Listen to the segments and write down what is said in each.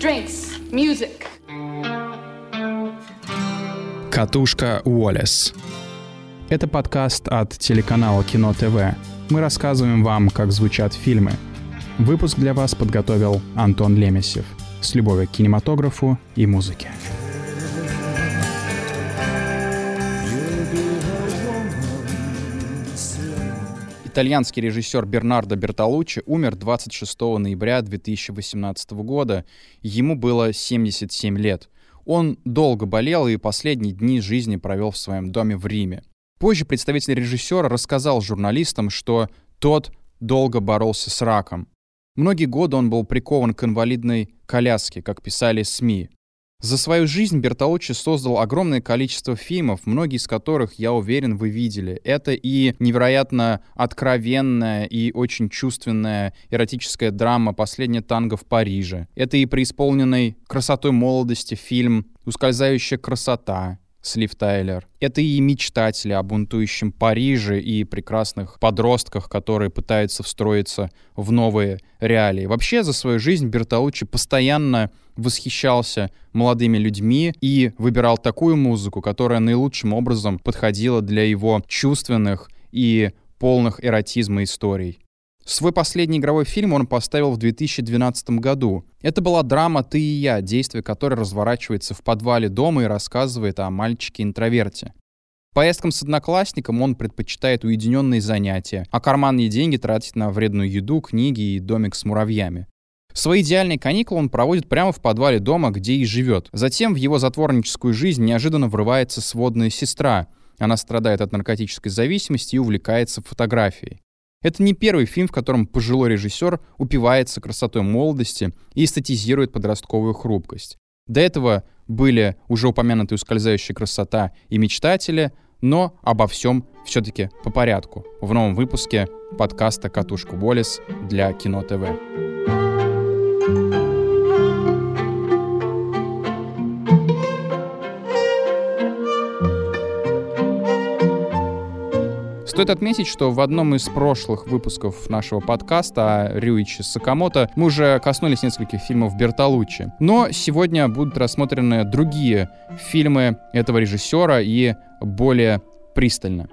drinks, music. Катушка Уоллес. Это подкаст от телеканала Кино ТВ. Мы рассказываем вам, как звучат фильмы. Выпуск для вас подготовил Антон Лемесев. С любовью к кинематографу и музыке. Итальянский режиссер Бернардо Бертолуччи умер 26 ноября 2018 года. Ему было 77 лет. Он долго болел и последние дни жизни провел в своем доме в Риме. Позже представитель режиссера рассказал журналистам, что тот долго боролся с раком. Многие годы он был прикован к инвалидной коляске, как писали СМИ. За свою жизнь Бертолуччи создал огромное количество фильмов, многие из которых, я уверен, вы видели. Это и невероятно откровенная и очень чувственная эротическая драма «Последняя танго в Париже». Это и преисполненный красотой молодости фильм «Ускользающая красота», Слив Тайлер. Это и мечтатели о бунтующем Париже и прекрасных подростках, которые пытаются встроиться в новые реалии. Вообще за свою жизнь Бертолуччи постоянно восхищался молодыми людьми и выбирал такую музыку, которая наилучшим образом подходила для его чувственных и полных эротизма историй. Свой последний игровой фильм он поставил в 2012 году. Это была драма «Ты и я», действие которой разворачивается в подвале дома и рассказывает о мальчике-интроверте. Поездкам с одноклассником он предпочитает уединенные занятия, а карманные деньги тратит на вредную еду, книги и домик с муравьями. Свои идеальные каникулы он проводит прямо в подвале дома, где и живет. Затем в его затворническую жизнь неожиданно врывается сводная сестра. Она страдает от наркотической зависимости и увлекается фотографией. Это не первый фильм, в котором пожилой режиссер упивается красотой молодости и эстетизирует подростковую хрупкость. До этого были уже упомянутые «Ускользающая красота» и «Мечтатели», но обо всем все-таки по порядку в новом выпуске подкаста «Катушка Болес» для Кино ТВ. Стоит отметить, что в одном из прошлых выпусков нашего подкаста Рюичи Сакамото мы уже коснулись нескольких фильмов Бертолуччи. Но сегодня будут рассмотрены другие фильмы этого режиссера и более пристально.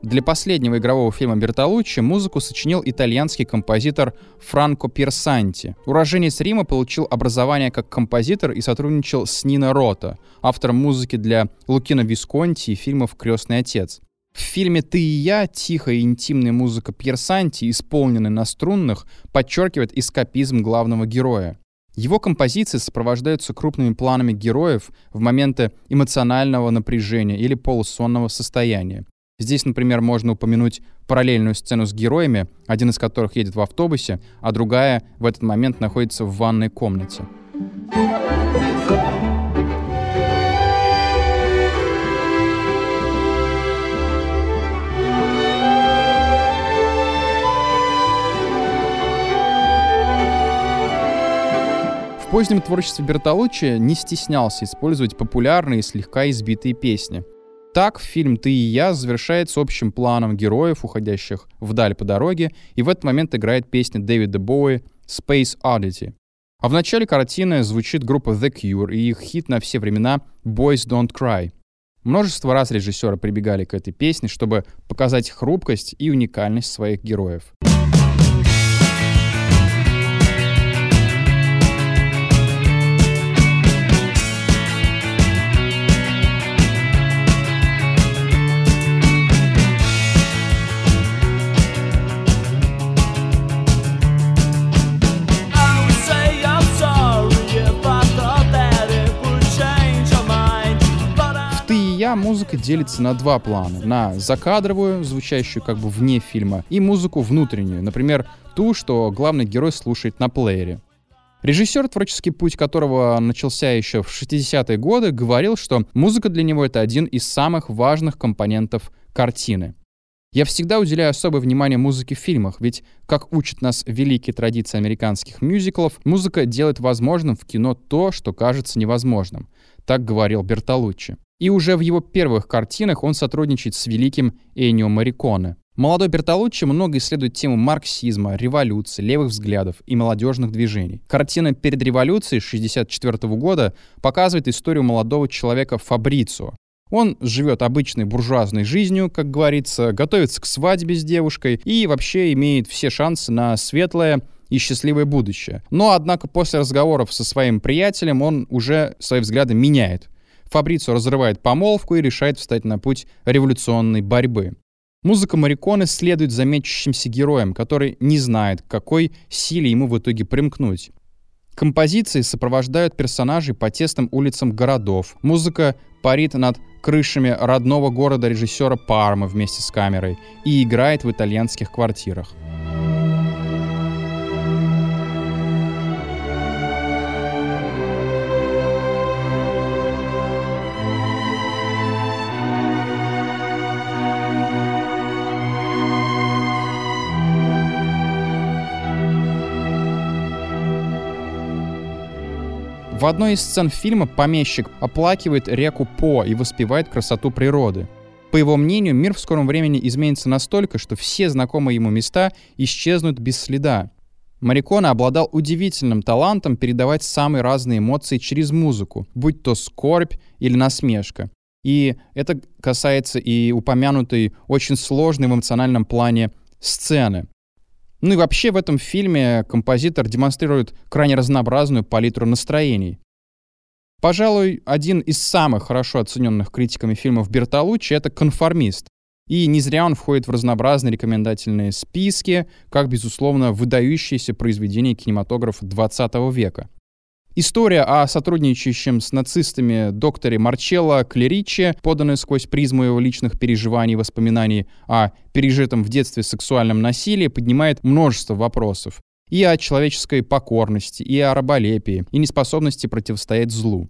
Для последнего игрового фильма Бертолуччи музыку сочинил итальянский композитор Франко Персанти. Уроженец Рима получил образование как композитор и сотрудничал с Нино Рота, автором музыки для Лукино Висконти и фильмов «Крестный отец». В фильме «Ты и я» тихая и интимная музыка Пьер Санти, исполненная на струнных, подчеркивает эскапизм главного героя. Его композиции сопровождаются крупными планами героев в моменты эмоционального напряжения или полусонного состояния. Здесь, например, можно упомянуть параллельную сцену с героями, один из которых едет в автобусе, а другая в этот момент находится в ванной комнате. В позднем творчестве Бертолуччи не стеснялся использовать популярные, слегка избитые песни. Так, фильм «Ты и я» завершается общим планом героев, уходящих вдаль по дороге, и в этот момент играет песня Дэвида Боуи «Space Oddity». А в начале картины звучит группа The Cure и их хит на все времена «Boys Don't Cry». Множество раз режиссеры прибегали к этой песне, чтобы показать хрупкость и уникальность своих героев. Я музыка делится на два плана. На закадровую, звучащую как бы вне фильма, и музыку внутреннюю, например, ту, что главный герой слушает на плеере. Режиссер, творческий путь которого начался еще в 60-е годы, говорил, что музыка для него — это один из самых важных компонентов картины. Я всегда уделяю особое внимание музыке в фильмах, ведь, как учат нас великие традиции американских мюзиклов, музыка делает возможным в кино то, что кажется невозможным. Так говорил Бертолуччи. И уже в его первых картинах он сотрудничает с великим Энио Мариконе. Молодой Бертолуччи много исследует тему марксизма, революции, левых взглядов и молодежных движений. Картина «Перед революцией» 1964 года показывает историю молодого человека Фабрицио. Он живет обычной буржуазной жизнью, как говорится, готовится к свадьбе с девушкой и вообще имеет все шансы на светлое и счастливое будущее. Но, однако, после разговоров со своим приятелем он уже свои взгляды меняет. Фабрицио разрывает помолвку и решает встать на путь революционной борьбы. Музыка Мариконы следует за мечущимся героем, который не знает, к какой силе ему в итоге примкнуть. Композиции сопровождают персонажей по тесным улицам городов. Музыка парит над крышами родного города режиссера Пармы вместе с камерой и играет в итальянских квартирах. В одной из сцен фильма помещик оплакивает реку По и воспевает красоту природы. По его мнению, мир в скором времени изменится настолько, что все знакомые ему места исчезнут без следа. Марикона обладал удивительным талантом передавать самые разные эмоции через музыку, будь то скорбь или насмешка. И это касается и упомянутой очень сложной в эмоциональном плане сцены. Ну и вообще в этом фильме композитор демонстрирует крайне разнообразную палитру настроений. Пожалуй, один из самых хорошо оцененных критиками фильмов Бертолуччи — это «Конформист». И не зря он входит в разнообразные рекомендательные списки, как, безусловно, выдающееся произведение кинематографа 20 века. История о сотрудничающем с нацистами докторе Марчелло Клериче, поданная сквозь призму его личных переживаний и воспоминаний о пережитом в детстве сексуальном насилии, поднимает множество вопросов. И о человеческой покорности, и о раболепии, и неспособности противостоять злу.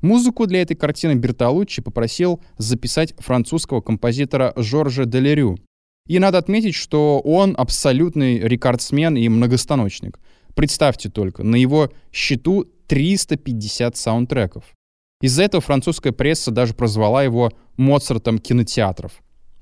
Музыку для этой картины Бертолуччи попросил записать французского композитора Жоржа Делерю. И надо отметить, что он абсолютный рекордсмен и многостаночник. Представьте только, на его счету 350 саундтреков. Из-за этого французская пресса даже прозвала его Моцартом кинотеатров.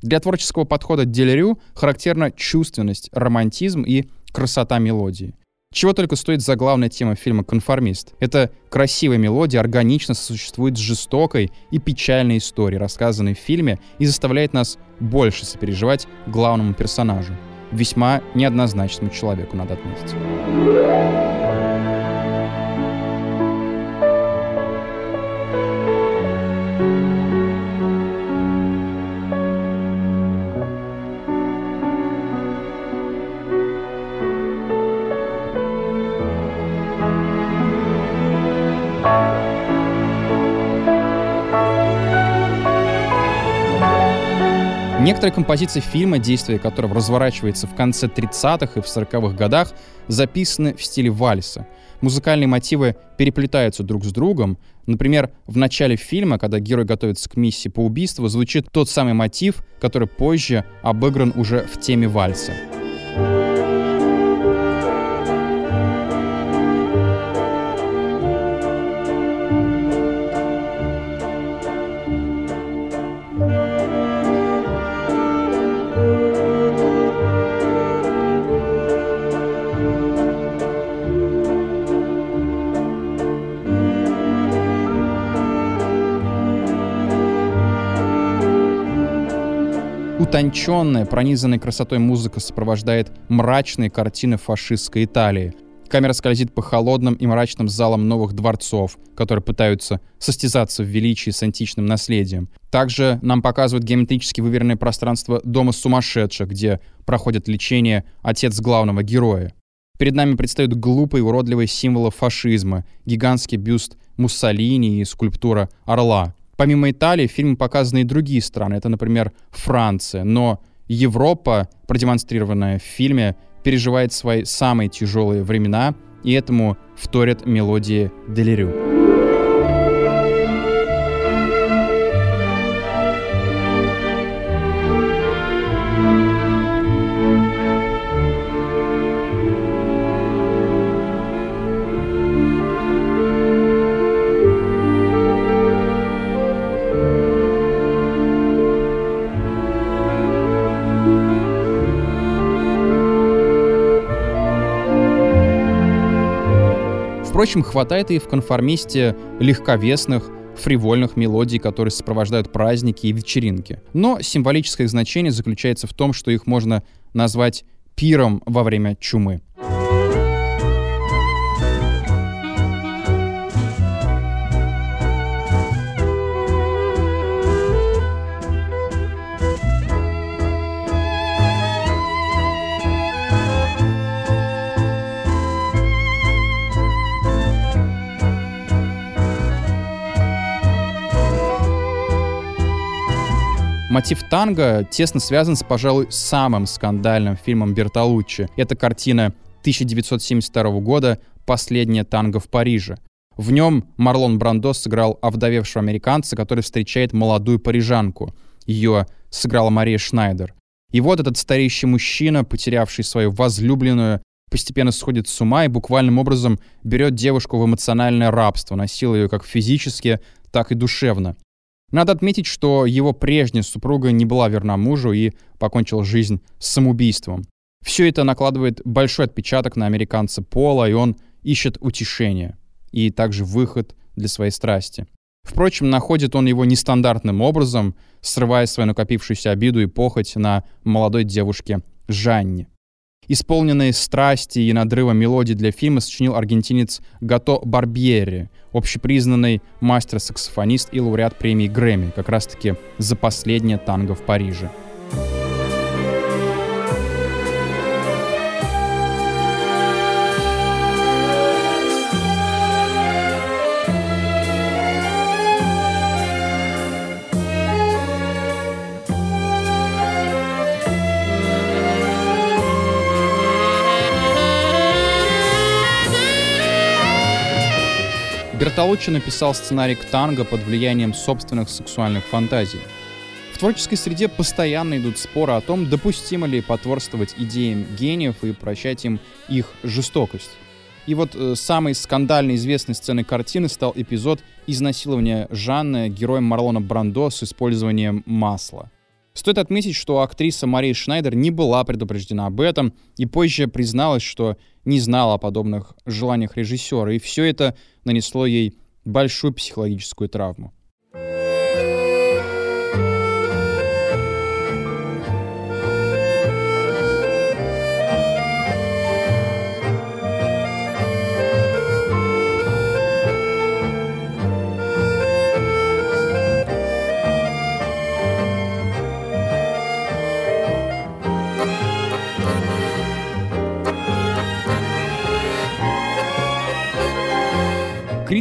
Для творческого подхода Делерю характерна чувственность, романтизм и красота мелодии. Чего только стоит заглавная тема фильма «Конформист». Это красивая мелодия органично сосуществует с жестокой и печальной историей, рассказанной в фильме, и заставляет нас больше сопереживать главному персонажу. Весьма неоднозначному человеку, надо отметить. Некоторые композиции фильма, действие которого разворачивается в конце 30-х и в 40-х годах, записаны в стиле вальса. Музыкальные мотивы переплетаются друг с другом. Например, в начале фильма, когда герой готовится к миссии по убийству, звучит тот самый мотив, который позже обыгран уже в теме вальса. Утонченная, пронизанная красотой музыка сопровождает мрачные картины фашистской Италии. Камера скользит по холодным и мрачным залам новых дворцов, которые пытаются состязаться в величии с античным наследием. Также нам показывают геометрически выверенное пространство дома сумасшедших, где проходит лечение отец главного героя. Перед нами предстают глупые уродливые символы фашизма, гигантский бюст Муссолини и скульптура орла. Помимо Италии, в фильме показаны и другие страны. Это, например, Франция. Но Европа, продемонстрированная в фильме, переживает свои самые тяжелые времена, и этому вторят мелодии Делирю. Впрочем, хватает и в конформисте легковесных, фривольных мелодий, которые сопровождают праздники и вечеринки. Но символическое значение заключается в том, что их можно назвать пиром во время чумы. Мотив танго тесно связан с, пожалуй, самым скандальным фильмом Бертолуччи. Это картина 1972 года «Последнее танго в Париже». В нем Марлон Брандо сыграл овдовевшего американца, который встречает молодую парижанку. Ее сыграла Мария Шнайдер. И вот этот стареющий мужчина, потерявший свою возлюбленную, постепенно сходит с ума и буквальным образом берет девушку в эмоциональное рабство, насилуя ее как физически, так и душевно. Надо отметить, что его прежняя супруга не была верна мужу и покончила жизнь самоубийством. Все это накладывает большой отпечаток на американца Пола, и он ищет утешение и также выход для своей страсти. Впрочем, находит он его нестандартным образом, срывая свою накопившуюся обиду и похоть на молодой девушке Жанне. Исполненные страсти и надрыва мелодии для фильма сочинил аргентинец Гато Барбьери, общепризнанный мастер-саксофонист и лауреат премии Грэмми, как раз-таки за последнее танго в Париже. Бертолуччи написал сценарий к танго под влиянием собственных сексуальных фантазий. В творческой среде постоянно идут споры о том, допустимо ли потворствовать идеям гениев и прощать им их жестокость. И вот э, самой скандально известной сценой картины стал эпизод изнасилования Жанны героем Марлона Брандо с использованием масла. Стоит отметить, что актриса Мария Шнайдер не была предупреждена об этом и позже призналась, что не знала о подобных желаниях режиссера, и все это нанесло ей большую психологическую травму.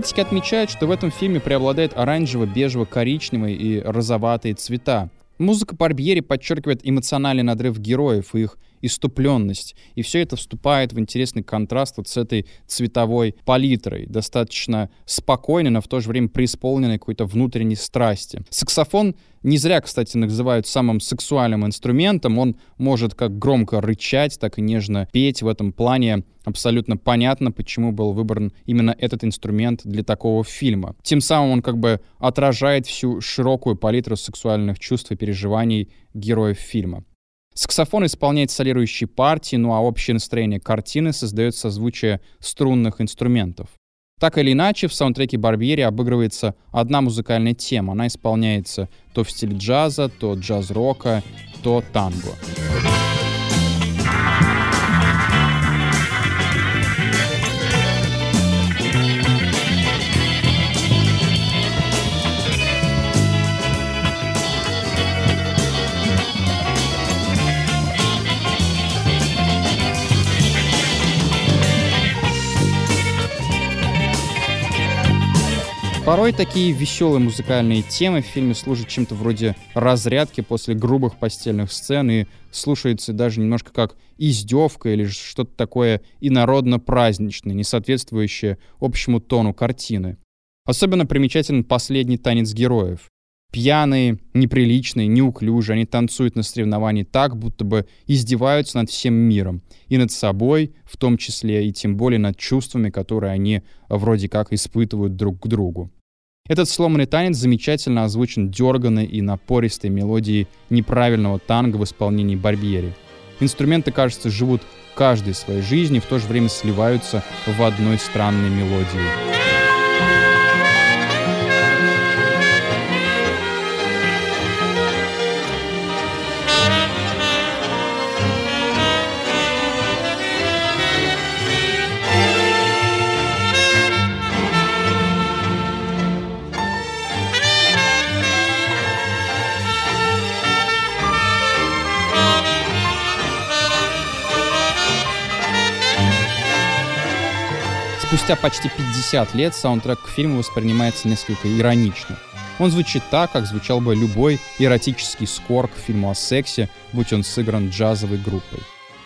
Критики отмечают, что в этом фильме преобладает оранжево-бежево-коричневый и розоватые цвета. Музыка Барбьери подчеркивает эмоциональный надрыв героев и их иступленность. И все это вступает в интересный контраст вот с этой цветовой палитрой, достаточно спокойной, но в то же время преисполненной какой-то внутренней страсти. Саксофон не зря, кстати, называют самым сексуальным инструментом. Он может как громко рычать, так и нежно петь. В этом плане абсолютно понятно, почему был выбран именно этот инструмент для такого фильма. Тем самым он как бы отражает всю широкую палитру сексуальных чувств и переживаний героев фильма. Саксофон исполняет солирующие партии, ну а общее настроение картины создает созвучие струнных инструментов. Так или иначе, в саундтреке Барбьери обыгрывается одна музыкальная тема. Она исполняется то в стиле джаза, то джаз-рока, то танго. Порой такие веселые музыкальные темы в фильме служат чем-то вроде разрядки после грубых постельных сцен и слушаются даже немножко как издевка или что-то такое инородно-праздничное, не соответствующее общему тону картины. Особенно примечателен последний танец героев. Пьяные, неприличные, неуклюжие, они танцуют на соревновании так, будто бы издеваются над всем миром. И над собой, в том числе, и тем более над чувствами, которые они вроде как испытывают друг к другу. Этот сломанный танец замечательно озвучен дерганной и напористой мелодией неправильного танго в исполнении Барбьери. Инструменты, кажется, живут каждой своей жизнью, в то же время сливаются в одной странной мелодии. Спустя почти 50 лет саундтрек к фильму воспринимается несколько иронично. Он звучит так, как звучал бы любой эротический скор к фильму о сексе, будь он сыгран джазовой группой.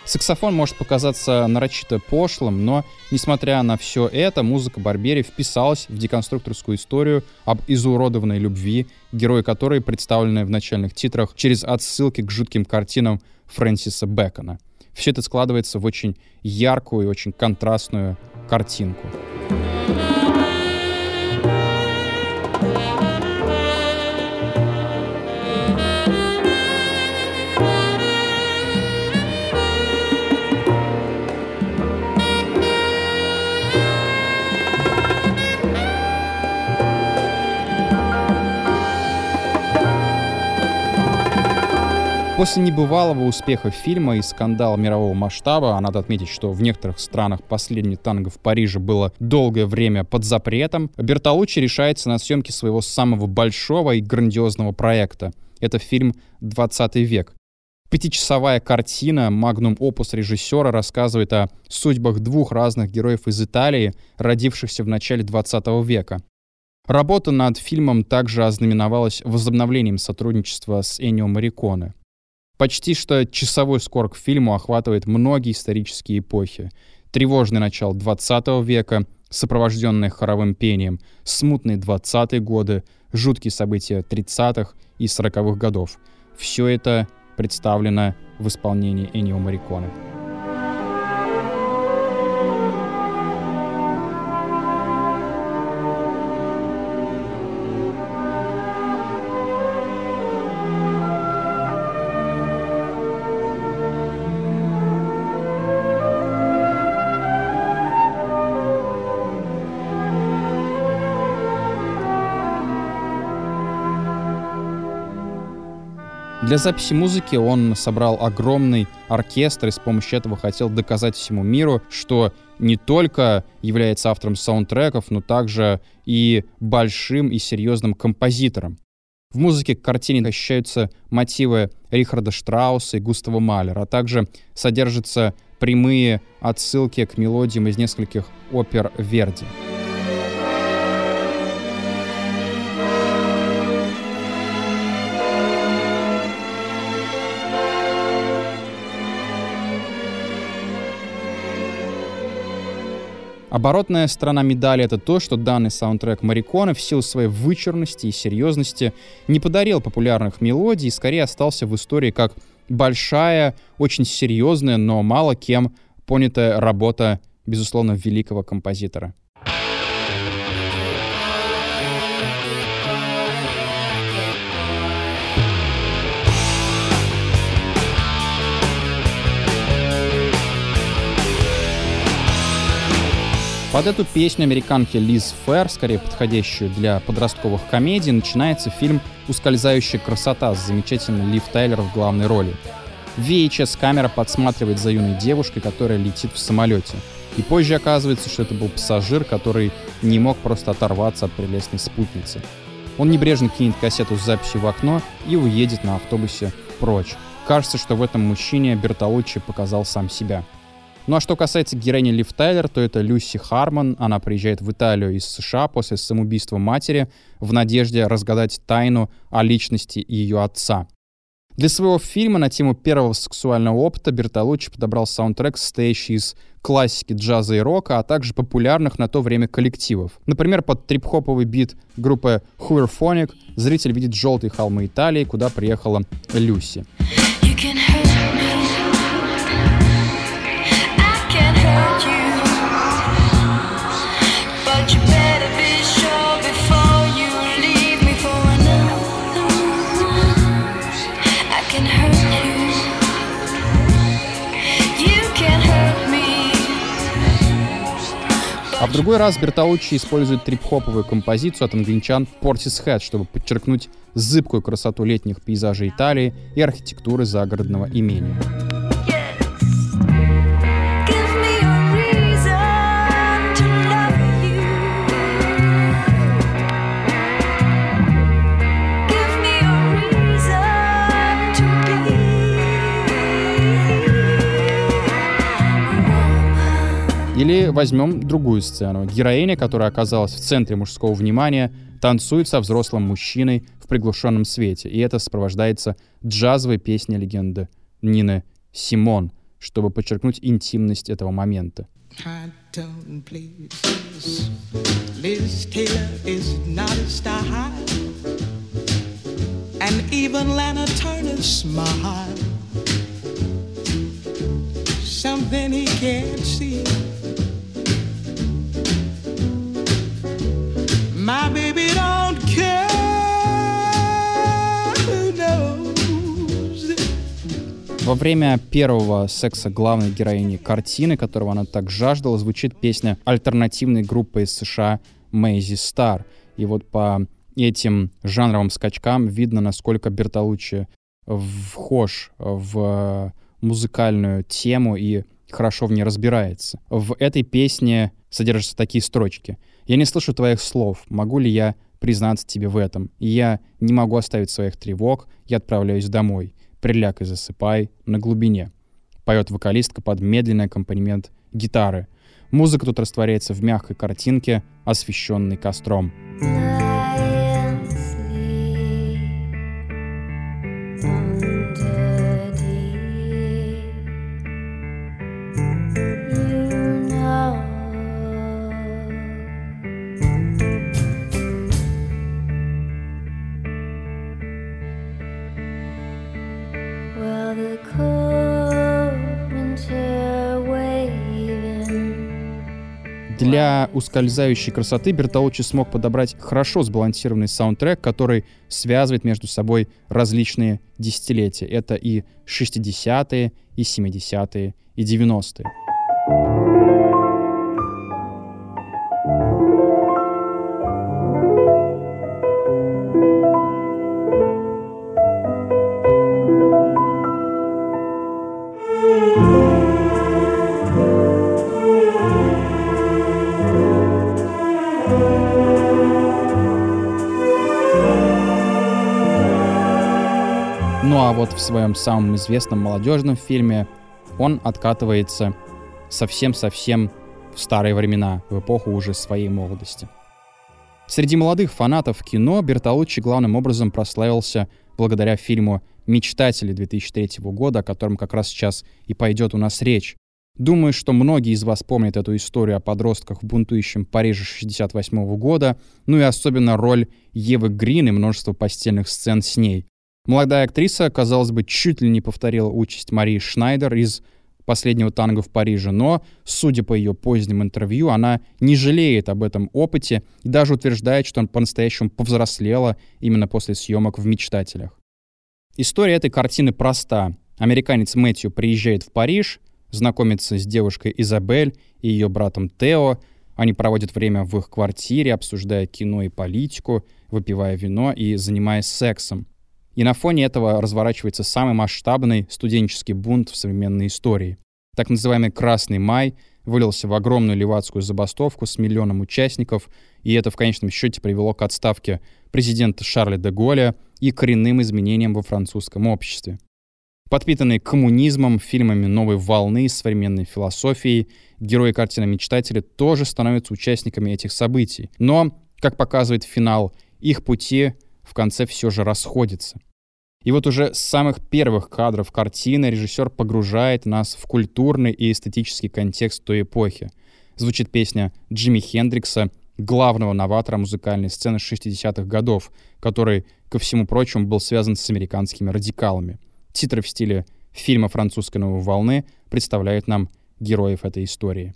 Саксофон может показаться нарочито пошлым, но, несмотря на все это, музыка Барбери вписалась в деконструкторскую историю об изуродованной любви, герои которой представлены в начальных титрах через отсылки к жутким картинам Фрэнсиса Бэкона. Все это складывается в очень яркую и очень контрастную картинку. После небывалого успеха фильма и скандала мирового масштаба, а надо отметить, что в некоторых странах последний танго в Париже было долгое время под запретом, Бертолуччи решается на съемки своего самого большого и грандиозного проекта. Это фильм «20 век». Пятичасовая картина, магнум опус режиссера, рассказывает о судьбах двух разных героев из Италии, родившихся в начале 20 века. Работа над фильмом также ознаменовалась возобновлением сотрудничества с Энио Мариконе. Почти что часовой скор к фильму охватывает многие исторические эпохи. Тревожный начало 20 века, сопровожденное хоровым пением, смутные 20-е годы, жуткие события 30-х и 40-х годов. Все это представлено в исполнении Энио Мариконе. Для записи музыки он собрал огромный оркестр и с помощью этого хотел доказать всему миру, что не только является автором саундтреков, но также и большим и серьезным композитором. В музыке к картине ощущаются мотивы Рихарда Штрауса и Густава Малера, а также содержатся прямые отсылки к мелодиям из нескольких опер Верди. Оборотная сторона медали — это то, что данный саундтрек Марикона в силу своей вычурности и серьезности не подарил популярных мелодий и скорее остался в истории как большая, очень серьезная, но мало кем понятая работа, безусловно, великого композитора. Под эту песню американки Лиз Фэр, скорее подходящую для подростковых комедий, начинается фильм «Ускользающая красота» с замечательным Лив Тайлер в главной роли. VHS-камера подсматривает за юной девушкой, которая летит в самолете. И позже оказывается, что это был пассажир, который не мог просто оторваться от прелестной спутницы. Он небрежно кинет кассету с записью в окно и уедет на автобусе прочь. Кажется, что в этом мужчине Бертолуччи показал сам себя — ну а что касается героини Лив Тайлер, то это Люси Харман. Она приезжает в Италию из США после самоубийства матери в надежде разгадать тайну о личности ее отца. Для своего фильма на тему первого сексуального опыта Бертолуччи подобрал саундтрек, состоящий из классики джаза и рока, а также популярных на то время коллективов. Например, под трип-хоповый бит группы Hooverphonic зритель видит желтые холмы Италии, куда приехала Люси. You can другой раз Бертолуччи использует трип-хоповую композицию от англичан Portishead, чтобы подчеркнуть зыбкую красоту летних пейзажей Италии и архитектуры загородного имения. Или возьмем другую сцену. Героиня, которая оказалась в центре мужского внимания, танцует со взрослым мужчиной в приглушенном свете. И это сопровождается джазовой песней легенды Нины Симон, чтобы подчеркнуть интимность этого момента. Something he can't see. Во время первого секса главной героини картины, которого она так жаждала, звучит песня альтернативной группы из США Мэйзи Стар. И вот по этим жанровым скачкам видно, насколько Бертолуччи вхож в музыкальную тему и хорошо в ней разбирается. В этой песне содержатся такие строчки. «Я не слышу твоих слов. Могу ли я признаться тебе в этом? Я не могу оставить своих тревог. Я отправляюсь домой. Приляг и засыпай на глубине». Поет вокалистка под медленный аккомпанемент гитары. Музыка тут растворяется в мягкой картинке, освещенной костром. Для ускользающей красоты Бертолуччи смог подобрать хорошо сбалансированный саундтрек, который связывает между собой различные десятилетия. Это и 60-е, и 70-е, и 90-е. А вот в своем самом известном молодежном фильме он откатывается совсем-совсем в старые времена, в эпоху уже своей молодости. Среди молодых фанатов кино Бертолуччи главным образом прославился благодаря фильму «Мечтатели» 2003 года, о котором как раз сейчас и пойдет у нас речь. Думаю, что многие из вас помнят эту историю о подростках в бунтующем Париже 68 года, ну и особенно роль Евы Грин и множество постельных сцен с ней. Молодая актриса, казалось бы, чуть ли не повторила участь Марии Шнайдер из «Последнего танго в Париже», но, судя по ее поздним интервью, она не жалеет об этом опыте и даже утверждает, что он по-настоящему повзрослела именно после съемок в «Мечтателях». История этой картины проста. Американец Мэтью приезжает в Париж, знакомится с девушкой Изабель и ее братом Тео. Они проводят время в их квартире, обсуждая кино и политику, выпивая вино и занимаясь сексом. И на фоне этого разворачивается самый масштабный студенческий бунт в современной истории. Так называемый «Красный май» вылился в огромную левацкую забастовку с миллионом участников, и это в конечном счете привело к отставке президента Шарля де Голля и коренным изменениям во французском обществе. Подпитанные коммунизмом, фильмами новой волны, современной философией, герои картины «Мечтатели» тоже становятся участниками этих событий. Но, как показывает финал, их пути в конце все же расходятся. И вот уже с самых первых кадров картины режиссер погружает нас в культурный и эстетический контекст той эпохи. Звучит песня Джимми Хендрикса, главного новатора музыкальной сцены 60-х годов, который, ко всему прочему, был связан с американскими радикалами. Титры в стиле фильма «Французской новой волны» представляют нам героев этой истории.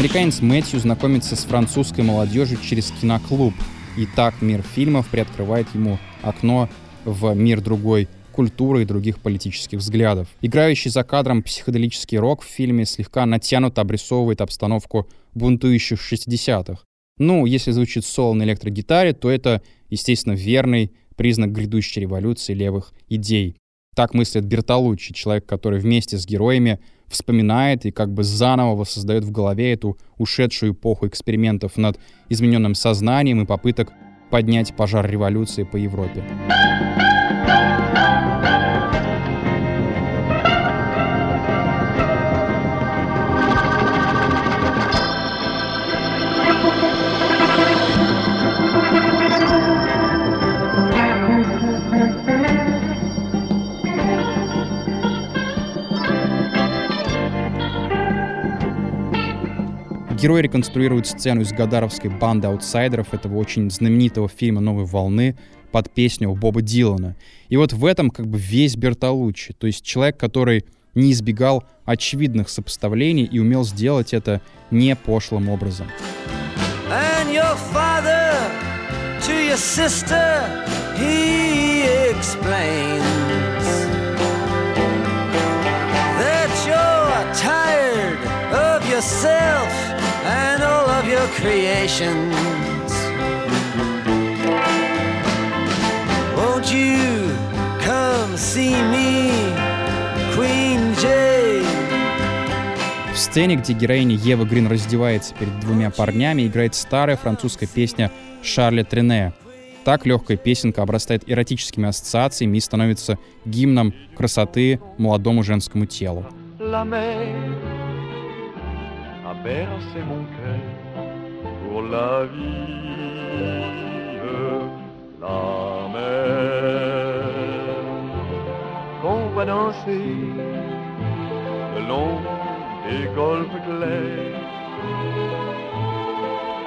Американец Мэтью знакомится с французской молодежью через киноклуб, и так мир фильмов приоткрывает ему окно в мир другой культуры и других политических взглядов. Играющий за кадром психоделический рок в фильме слегка натянуто обрисовывает обстановку бунтующих 60-х. Ну, если звучит соло на электрогитаре, то это, естественно, верный признак грядущей революции левых идей. Так мыслит Бертолуччи, человек, который вместе с героями вспоминает и как бы заново воссоздает в голове эту ушедшую эпоху экспериментов над измененным сознанием и попыток поднять пожар революции по Европе. Герой реконструирует сцену из гадаровской банды аутсайдеров этого очень знаменитого фильма «Новой волны» под песню Боба Дилана. И вот в этом как бы весь Бертолуччи, то есть человек, который не избегал очевидных сопоставлений и умел сделать это не пошлым образом. And your father to your sister, he explains that you're tired of yourself your creations. Won't you come see me, Queen Jane? В сцене, где героиня Ева Грин раздевается перед двумя парнями, играет старая французская песня Шарля Трене. Так легкая песенка обрастает эротическими ассоциациями и становится гимном красоты молодому женскому телу. bercer mon cœur pour la vie, la mer. Qu'on va danser le long des golfes clairs.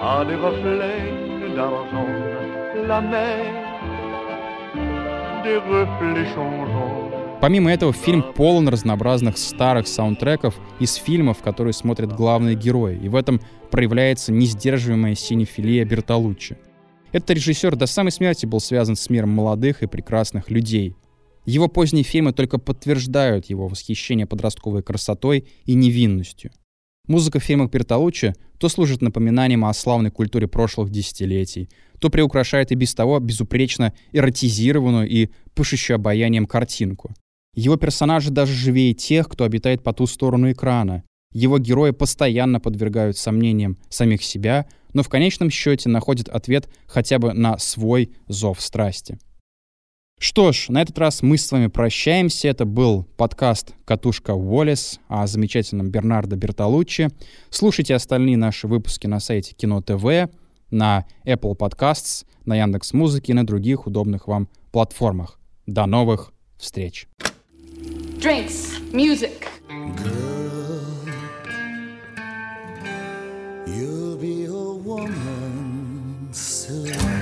À des reflets d'argent, la mer. Des reflets changeants Помимо этого, фильм полон разнообразных старых саундтреков из фильмов, которые смотрят главные герои, и в этом проявляется несдерживаемая синефилия Бертолуччи. Этот режиссер до самой смерти был связан с миром молодых и прекрасных людей. Его поздние фильмы только подтверждают его восхищение подростковой красотой и невинностью. Музыка в фильмах Бертолуччи то служит напоминанием о славной культуре прошлых десятилетий, то приукрашает и без того безупречно эротизированную и пышущую обаянием картинку. Его персонажи даже живее тех, кто обитает по ту сторону экрана. Его герои постоянно подвергают сомнениям самих себя, но в конечном счете находят ответ хотя бы на свой зов страсти. Что ж, на этот раз мы с вами прощаемся. Это был подкаст «Катушка Уоллес» о замечательном Бернардо Бертолуччи. Слушайте остальные наши выпуски на сайте Кино ТВ, на Apple Podcasts, на Яндекс Музыке и на других удобных вам платформах. До новых встреч! Drinks, music. Girl, you'll be a woman soon.